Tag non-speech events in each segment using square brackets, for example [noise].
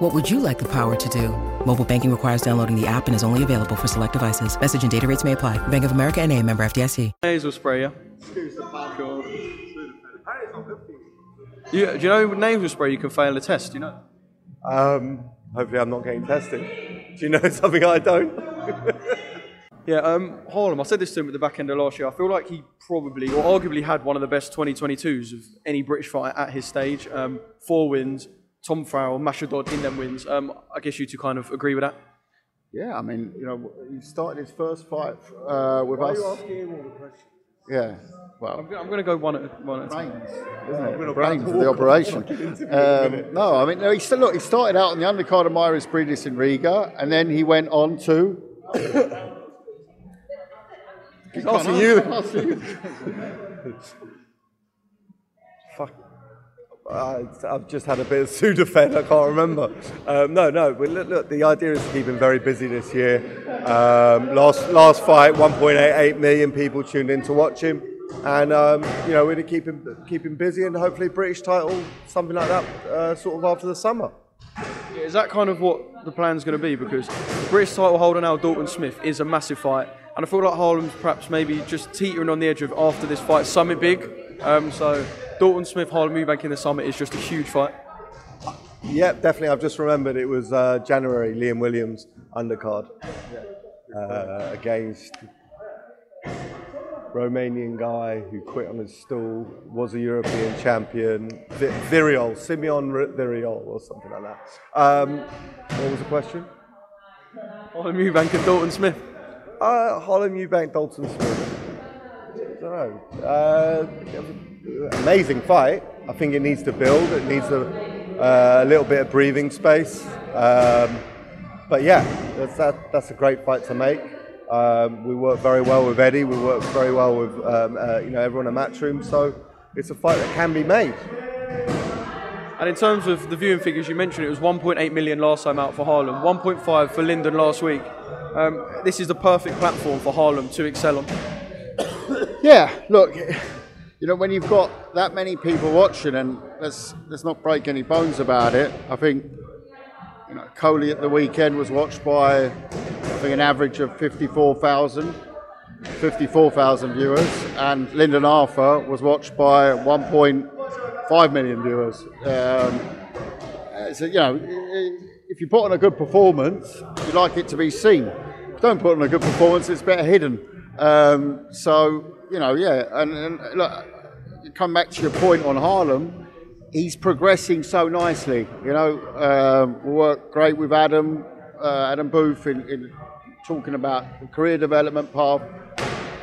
What would you like the power to do? Mobile banking requires downloading the app and is only available for select devices. Message and data rates may apply. Bank of America and a member FDIC. Nasal spray, yeah? You, do you know with nasal spray you can fail a test? Do you know? Um, hopefully, I'm not getting tested. Do you know [laughs] something I don't? [laughs] Yeah, um, Harlem, I said this to him at the back end of last year. I feel like he probably, or arguably, had one of the best 2022s of any British fighter at his stage. Um, four wins, Tom Farrell, Mashadod in them wins. Um, I guess you two kind of agree with that. Yeah, I mean, you know, he started his first fight uh, with us. Yeah, well, I'm, go- I'm going to go one at, one at a time. brains, isn't it? Brains of the operation. [laughs] Um, no, I mean, no, he still look. He started out on the undercard of Mairis Briedis in Riga, and then he went on to. He's asking you. [laughs] [laughs] Fuck. Uh, I've just had a bit of [laughs] Sudafed, I can't remember. Um, no, no, but look, look, the idea is to keep him very busy this year. Um, last, last fight, 1.88 million people tuned in to watch him. And, um, you know, we're going to keep him, keep him busy and hopefully British title, something like that, uh, sort of after the summer. Yeah, Is that kind of what the plan's going to be? Because the British title holder now, Dalton Smith, is a massive fight. And I feel like Harlem's perhaps maybe just teetering on the edge of after this fight, something big. Um, so Dalton Smith, Harlem Eubank in the summit is just a huge fight. Yep, definitely. I've just remembered it was uh, January, Liam Williams undercard uh, against Romanian guy who quit on his stool, was a European champion, Vi- Viriol, Simion R- Viriol or something like that. Um, what was the question? Harlem Eubank and Dalton Smith. Uh, Harlem Eubank, Dalton Smith. I don't know. Uh, amazing fight. I think it needs to build. It needs a, uh, a little bit of breathing space. Um, but yeah, that's, that, that's a great fight to make. Um, we work very well with Eddie. We work very well with um, uh, you know everyone in the Matchroom. So it's a fight that can be made. And in terms of the viewing figures, you mentioned it was 1.8 million last time out for Harlem, 1.5 for Lyndon last week. Um, this is the perfect platform for Harlem to excel on. Yeah, look, you know, when you've got that many people watching, and let's let's not break any bones about it. I think, you know, Coley at the weekend was watched by, I think, an average of 54,000, 54,000 viewers, and Lyndon Arthur was watched by 1.5 million viewers. Um, so, you know, if you put on a good performance, you like it to be seen. If you don't put on a good performance, it's better hidden. Um, so, you know, yeah, and, and look, come back to your point on Harlem, he's progressing so nicely. You know, um, we work great with Adam, uh, Adam Booth in, in talking about the career development path.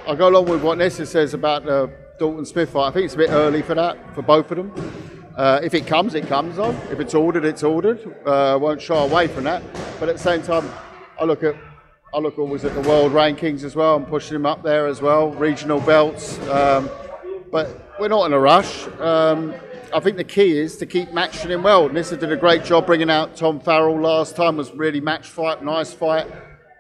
I go along with what Nisse says about the Dalton Smith fight. I think it's a bit early for that, for both of them. Uh, if it comes, it comes on. If it's ordered, it's ordered. Uh, won't shy away from that. But at the same time, I look at I look always at the world rankings as well. I'm pushing him up there as well, regional belts. Um, but we're not in a rush. Um, I think the key is to keep matching him well. Nisse did a great job bringing out Tom Farrell last time. Was really match fight, nice fight.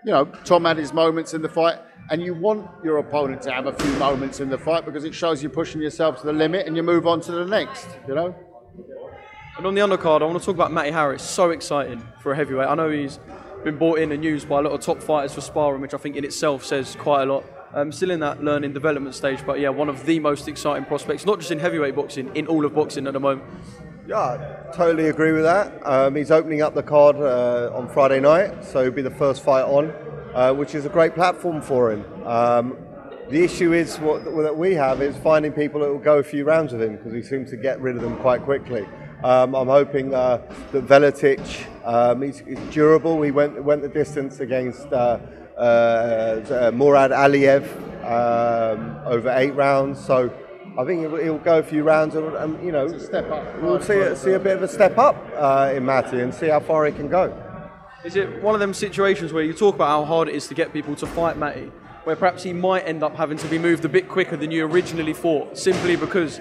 You know, Tom had his moments in the fight, and you want your opponent to have a few moments in the fight because it shows you're pushing yourself to the limit, and you move on to the next. You know. And on the undercard, I want to talk about Matty Harris. So exciting for a heavyweight. I know he's been brought in and used by a lot of top fighters for sparring, which I think in itself says quite a lot. Um, still in that learning development stage, but yeah, one of the most exciting prospects, not just in heavyweight boxing, in all of boxing at the moment. Yeah, I totally agree with that. Um, he's opening up the card uh, on Friday night, so he'll be the first fight on, uh, which is a great platform for him. Um, the issue is what that we have is finding people that will go a few rounds with him because he seems to get rid of them quite quickly. Um, I'm hoping uh, that Veletic, um, he's, he's durable. He went went the distance against uh, uh, uh, Murad Aliyev um, over eight rounds, so. I think he'll, he'll go a few rounds and, and you know, step up. We'll see, a- see a bit of a step up uh, in Matty and see how far he can go. Is it one of them situations where you talk about how hard it is to get people to fight Matty, where perhaps he might end up having to be moved a bit quicker than you originally thought, simply because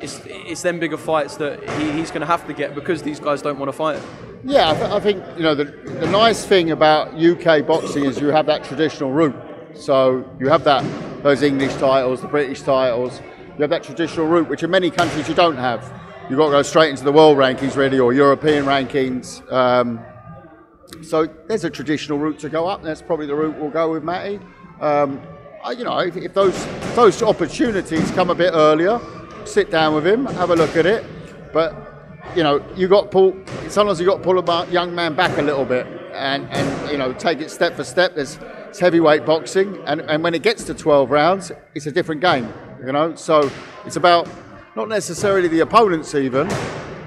it's it's them bigger fights that he, he's going to have to get because these guys don't want to fight. Him. Yeah, I, th- I think you know the, the nice thing about UK boxing is you have that traditional route. So you have that those English titles, the British titles. You have that traditional route, which in many countries you don't have. You've got to go straight into the world rankings, really, or European rankings. Um, so there's a traditional route to go up. That's probably the route we'll go with Matty. Um, you know, if, if those if those opportunities come a bit earlier, sit down with him, have a look at it. But you know, you got pull. Sometimes you got to pull a young man back a little bit, and, and you know, take it step for step. There's it's heavyweight boxing, and, and when it gets to 12 rounds, it's a different game. You know, so it's about not necessarily the opponents even,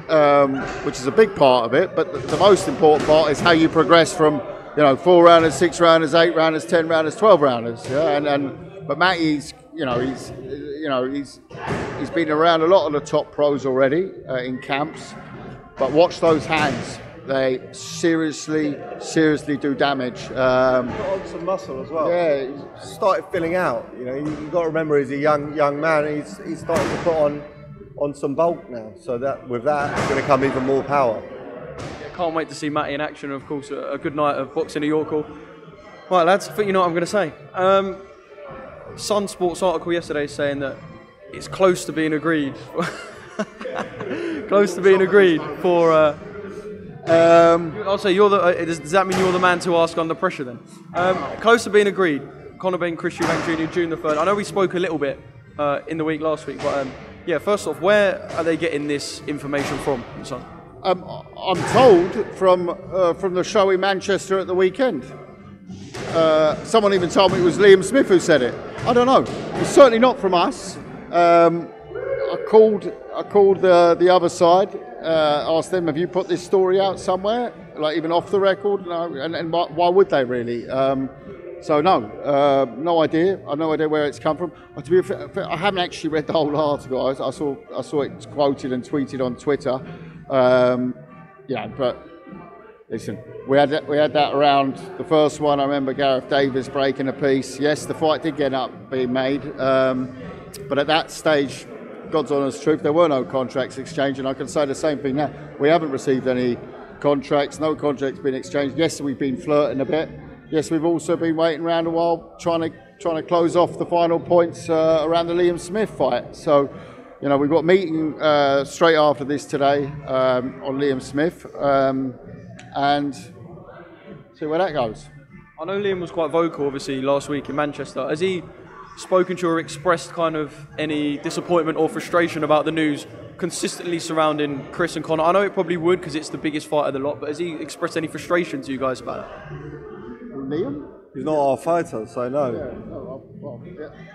um, which is a big part of it, but the, the most important part is how you progress from you know four rounders, six rounders, eight rounders, ten rounders, 12 rounders. Yeah, and, and but Matty's you know he's you know he's he's been around a lot of the top pros already uh, in camps, but watch those hands they seriously, seriously do damage. Um, Got on some muscle as well. Yeah. He's started filling out. You know, you, have got to remember he's a young young man. He's he's starting to put on on some bulk now. So that with that, it's going to come even more power. Can't wait to see Matty in action. Of course, a, good night of boxing at York Right, lads. I think you know what I'm going to say. Um, Sun Sports article yesterday saying that it's close to being agreed. [laughs] close to being agreed for. Uh, um, I'll say you're the. Uh, does, does, that mean you're the man to ask under pressure then? Um, close to being agreed. Conor Benn, Chris Eubank Jr., June the third. I know we spoke a little bit uh, in the week last week, but um, yeah. First off, where are they getting this information from, son? Um, I'm told from uh, from the show in Manchester at the weekend. Uh, someone even told me it was Liam Smith who said it. I don't know. It's certainly not from us. Um, I called I called the the other side uh, asked them, "Have you put this story out somewhere, like even off the record?" No, and, and why, why, would they really? Um, so no, uh, no idea. I have no idea where it's come from. Uh, to be fair, I haven't actually read the whole article. I, I saw I saw it quoted and tweeted on Twitter. Um, yeah, but listen, we had that, we had that around the first one. I remember Gareth Davies breaking a piece. Yes, the fight did get up being made, um, but at that stage, God's honest truth, there were no contracts exchanged, and I can say the same thing now. We haven't received any contracts, no contracts been exchanged. Yes, we've been flirting a bit. Yes, we've also been waiting around a while trying to trying to close off the final points uh, around the Liam Smith fight. So, you know, we've got a meeting uh, straight after this today um, on Liam Smith, um, and see where that goes. I know Liam was quite vocal, obviously, last week in Manchester. Has he spoken to or expressed kind of any disappointment or frustration about the news consistently surrounding Chris and Conor? I know it probably would because it's the biggest fight of the lot, but has he expressed any frustration to you guys about it? Liam? He's not our fighter, so no.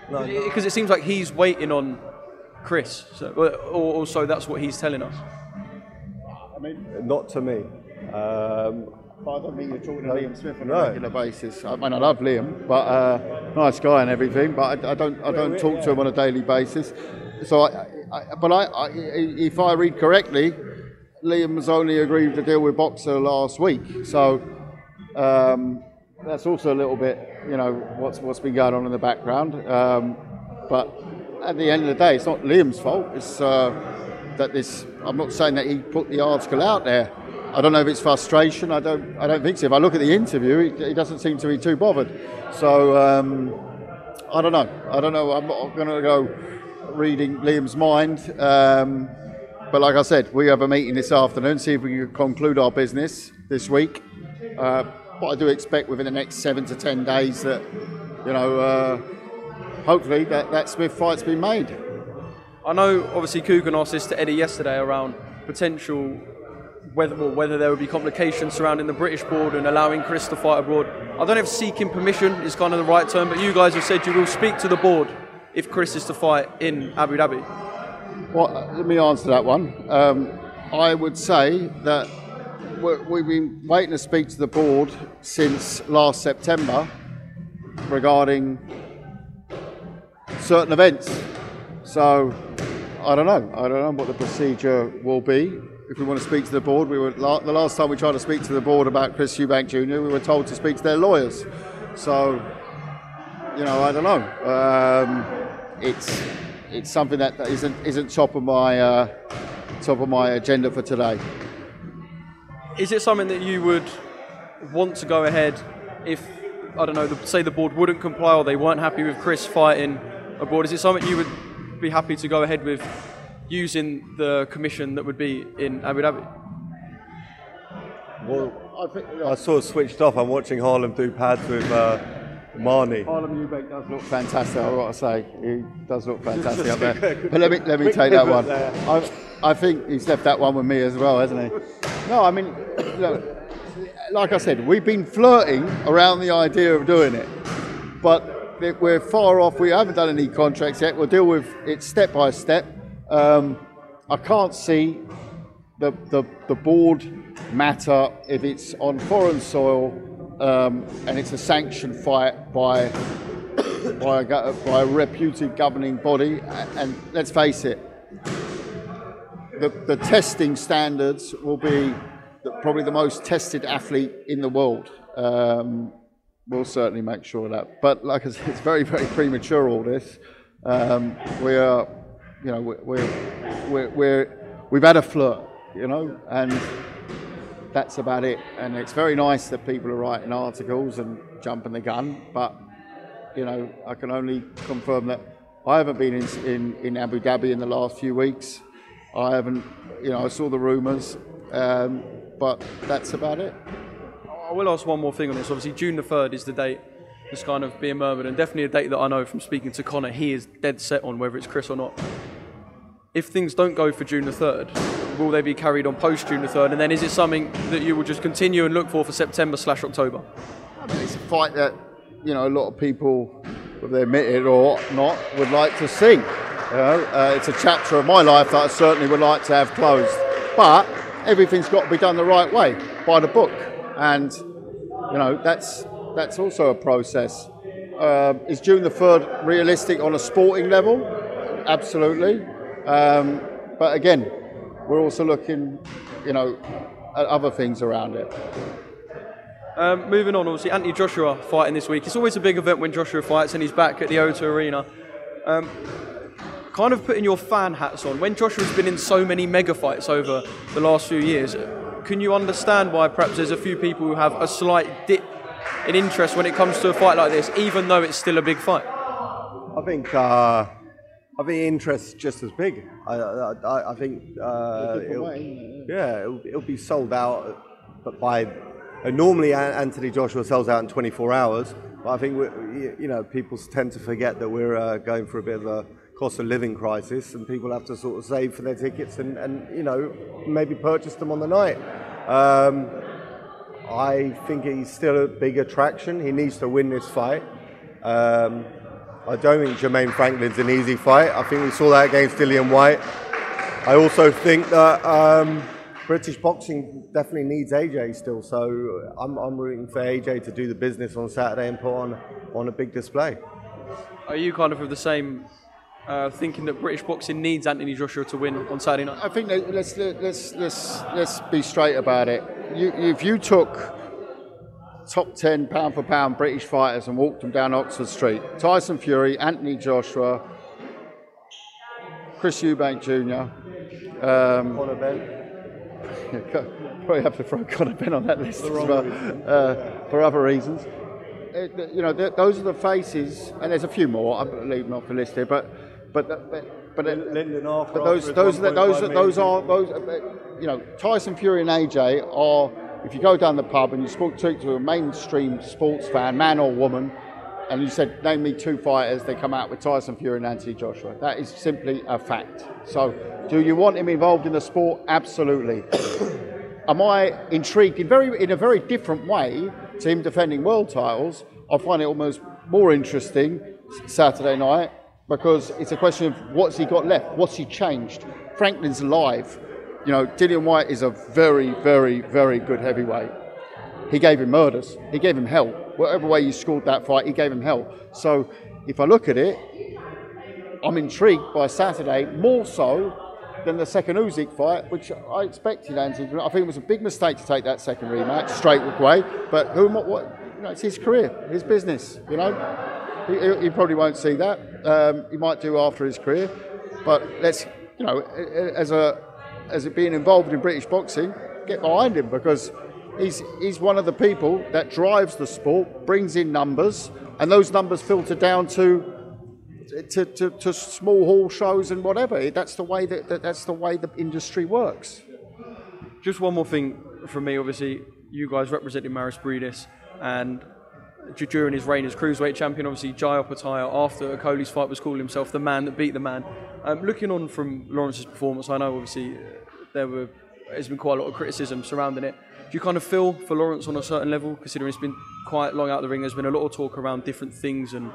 no, Because it seems like he's waiting on Chris, so, or, or so that's what he's telling us. I mean, not to me. Um, I don't mean you're talking to Liam Smith on a regular basis. I mean, I love Liam, but uh, nice guy and everything. But I, I don't, I don't talk to him on a daily basis. So, I, I, but I, I, if I read correctly, Liam's only agreed to deal with Boxxer last week. So um, that's also a little bit, you know, what's what's been going on in the background. Um, but at the end of the day, it's not Liam's fault. It's uh, that this. I'm not saying that he put the article out there. I don't know if it's frustration. I don't. I don't think so. If I look at the interview, he, he doesn't seem to be too bothered. So um, I don't know. I don't know. I'm not going to go reading Liam's mind. Um, but like I said, we have a meeting this afternoon. See if we can conclude our business this week. Uh, but I do expect within the next seven to ten days that you know, uh, hopefully that that Smith fight's been made. I know. Obviously, Kugan asked this to Eddie yesterday around potential whether whether there would be complications surrounding the British board and allowing Chris to fight abroad. I don't know if seeking permission is kind of the right term, but you guys have said you will speak to the board if Chris is to fight in Abu Dhabi. Well, let me answer that one. Um, I would say that we've been waiting to speak to the board since last September regarding certain events. So I don't know. I don't know what the procedure will be if we want to speak to the board, we were the last time we tried to speak to the board about Chris Eubank Jr. We were told to speak to their lawyers. So you know, I don't know. Um, it's it's something that isn't isn't top of my uh, top of my agenda for today. Is it something that you would want to go ahead if I don't know, the, say the board wouldn't comply or they weren't happy with Chris fighting abroad? Is it something you would be happy to go ahead with using the commission that would be in Abu Dhabi? Well, I, think, I sort of switched off. I'm watching Harlem do pads with uh, Marnie. Harlem Eubank does look fantastic. I've got to say, he does look fantastic up there. [laughs] But let me let me take that one. I, I think he's left that one with me as well, hasn't he? No, I mean, [coughs] look, like I said, we've been flirting around the idea of doing it, but we're far off. We haven't done any contracts yet. We'll deal with it step by step. Um, I can't see the, the, the board matter if it's on foreign soil um, and it's a sanctioned fight by [coughs] by a, by a reputed governing body. And let's face it, the, the testing standards will be the, probably the most tested athlete in the world. Um, we'll certainly make sure of that. But like I said, it's very, very premature, all this. Um, we are, you know, we're, we're, we're, we've had a flirt, you know, and that's about it. And it's very nice that people are writing articles and jumping the gun, but, you know, I can only confirm that I haven't been in, in, in Abu Dhabi in the last few weeks. I haven't, you know, I saw the rumours, um, but that's about it. I will ask one more thing on this. Obviously, June the 3rd is the date that's kind of being murmured, and definitely a date that I know from speaking to Conor, he is dead set on whether it's Chris or not. If things don't go for June the 3rd, will they be carried on post June the 3rd? And then is it something that you will just continue and look for for September slash October? I mean, it's a fight that, you know, a lot of people, whether they admit it or not, would like to see. You know, uh, it's a chapter of my life that I certainly would like to have closed. But everything's got to be done the right way, by the book. And, you know, that's, that's also a process. Uh, is June the 3rd realistic on a sporting level? Absolutely. Um, but again, we're also looking, you know, at other things around it. Um, moving on, obviously, Anthony Joshua fighting this week. It's always a big event when Joshua fights and he's back at the O2 Arena. Um, kind of putting your fan hats on, when Joshua's been in so many mega fights over the last few years, can you understand why perhaps there's a few people who have a slight dip in interest when it comes to a fight like this, even though it's still a big fight? I think uh, I think interest's just as big. I, I, I think uh, it'll, yeah, it'll, it'll, be sold out, but by normally Anthony Joshua sells out in 24 hours. But I think you know people tend to forget that we're uh, going for a bit of a cost of living crisis, and people have to sort of save for their tickets and, and you know maybe purchase them on the night. Um, I think he's still a big attraction. He needs to win this fight. Um, I don't think Jermaine Franklin's an easy fight. I think we saw that against Dillian Whyte. I also think that um, British boxing definitely needs AJ still. So I'm, I'm rooting for AJ to do the business on Saturday and put on on a big display. Are you kind of of the same uh, thinking that British boxing needs Anthony Joshua to win on Saturday night? I think that let's let's let's let's be straight about it. You, if you took top ten pound for pound British fighters and walked them down Oxford Street, Tyson Fury, Anthony Joshua, Chris Eubank Jr. Um, Conor Benn. [laughs] probably have to throw Conor Benn on that list as well uh, for other reasons. It, you know, those are the faces, and there's a few more. I believe, not the list here, but but but but, but those those those those, those are those you know Tyson Fury and AJ are if you go down the pub and you speak to a mainstream sports fan, man or woman, and you said name me two fighters, they come out with Tyson Fury and Anthony Joshua. That is simply a fact. So, do you want him involved in the sport? Absolutely. [coughs] Am I intrigued in very in a very different way to him defending world titles? I find it almost more interesting Saturday night because it's a question of what's he got left, what's he changed. Franklin's live. You know, Dillian Whyte is a very, very, very good heavyweight. He gave him murders. He gave him hell. Whatever way you scored that fight, he gave him hell. So if I look at it, I'm intrigued by Saturday more so than the second Usyk fight, which I expected Anthony. I think it was a big mistake to take that second rematch straight away. But who? What? what you know, it's his career, his business. You know. He, he probably won't see that. Um, he might do after his career, but let's you know, as a as it being involved in British boxing, get behind him because he's he's one of the people that drives the sport, brings in numbers, and those numbers filter down to. To, to, to small hall shows and whatever. That's the way that, that that's the way the industry works. Just one more thing from me. Obviously, you guys representing Mairis Briedis, and during his reign as cruiserweight champion, obviously Jai Opetaia, after Okolie's fight, was calling himself the man that beat the man. Um, looking on from Lawrence's performance, I know obviously there were there's been quite a lot of criticism surrounding it. Do you kind of feel for Lawrence on a certain level, considering it's been quite long out of the ring? There's been a lot of talk around different things and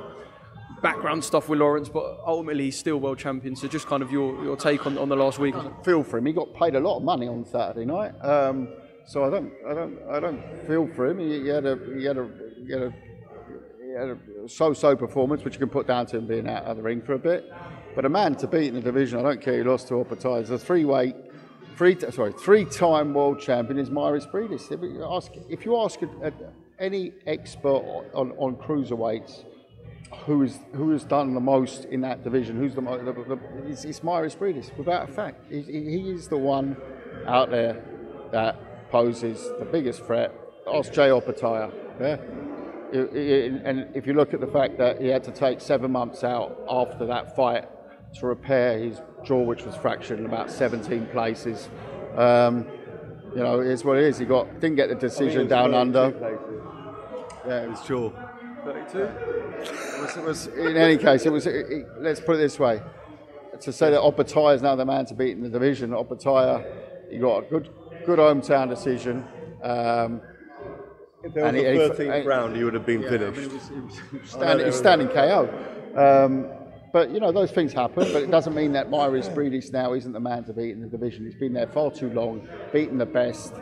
background stuff with Lawrence, but ultimately he's still world champion. So just kind of your, your take on, on the last week. Feel for him. He got paid a lot of money on Saturday night, um, so I don't I don't I don't feel for him. He, he had a he had a he had a so-so performance, which you can put down to him being out of the ring for a bit. But a man to beat in the division, I don't care. He lost to Opetaia. He's a three-weight three sorry three-time world champion is Mairis Briedis. If you ask, if you ask any expert on, on cruiserweights who is who has done the most in that division, who's the, the it's, it's Mairis Briedis, without a fact. He, he is the one out there that poses the biggest threat. Ask Jai Opetaia. Yeah? And if you look at the fact that he had to take seven months out after that fight to repair his jaw, which was fractured in about 17 places. Um, you know, it's what it is. He got didn't get the decision down under. Places. Yeah, it was jaw. [laughs] 32? It was, it was, in any case, it was. It, it, let's put it this way: to say that Opetaia is now the man to beat in the division. Opetaia, he got a good, good hometown decision. Um, if there was a 13th round, he would have been yeah, finished. I mean, it was, it was standing, standing KO. Um, but you know those things happen. But it doesn't mean that Mairis Briedis now isn't the man to beat in the division. He's been there far too long, beaten the best,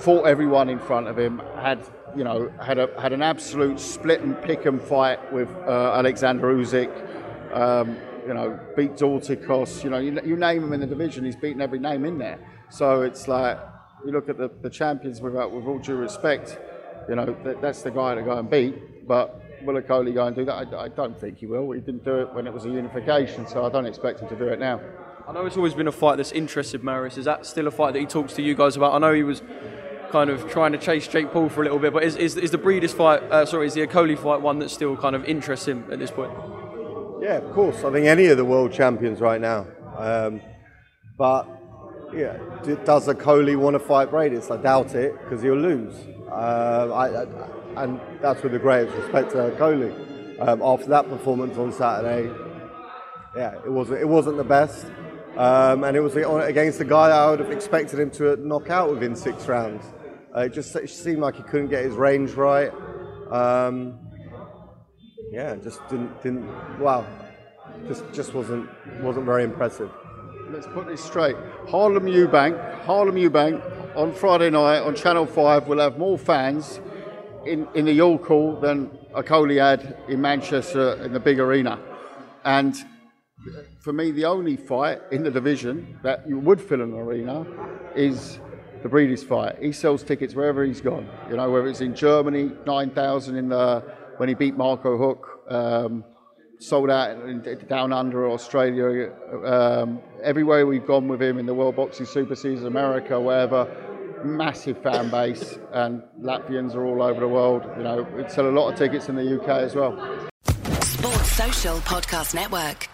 fought everyone in front of him. Had you know had a had an absolute split and pick and fight with uh, Alexander Usyk. Um, you know, beat Dorticos. You know, you, you name him in the division, he's beaten every name in there. So it's like you look at the, the champions without with all due respect. You know, that, that's the guy to go and beat. But will Okolie go and do that? I, I, don't think he will. He didn't do it when it was a unification, so I don't expect him to do it now. I know it's always been a fight that's interested Mairis. Is that still a fight that he talks to you guys about? I know he was kind of trying to chase Jake Paul for a little bit, but is, is, is the Briedis fight, uh, sorry, is the Okolie fight one that still kind of interests him at this point? Yeah, of course. I think any of the world champions right now. Um, but yeah, does Okolie want to fight Briedis? I doubt it because he'll lose. Uh, I, I, and that's with the greatest respect to Coley. Um, after that performance on Saturday, yeah, it wasn't it wasn't the best, um, and it was against a guy I would have expected him to knock out within six rounds. Uh, it just seemed like he couldn't get his range right. Um, yeah, just didn't didn't wow, just just wasn't wasn't very impressive. Let's put this straight. Harlem Eubank, Harlem Eubank on Friday night on Channel Five we'll have more fans in, in the York Hall than Okolie had in Manchester in the big arena. And for me, the only fight in the division that you would fill an arena is the Briedis fight. He sells tickets wherever he's gone. You know, whether it's in Germany, 9,000 in the when he beat Marco Huck, um, sold out in, down under Australia. Um, everywhere we've gone with him in the World Boxing Super Series, America, wherever massive fan base, and Latvians are all over the world. You know, we sell a lot of tickets in the UK as well. Sports Social Podcast Network.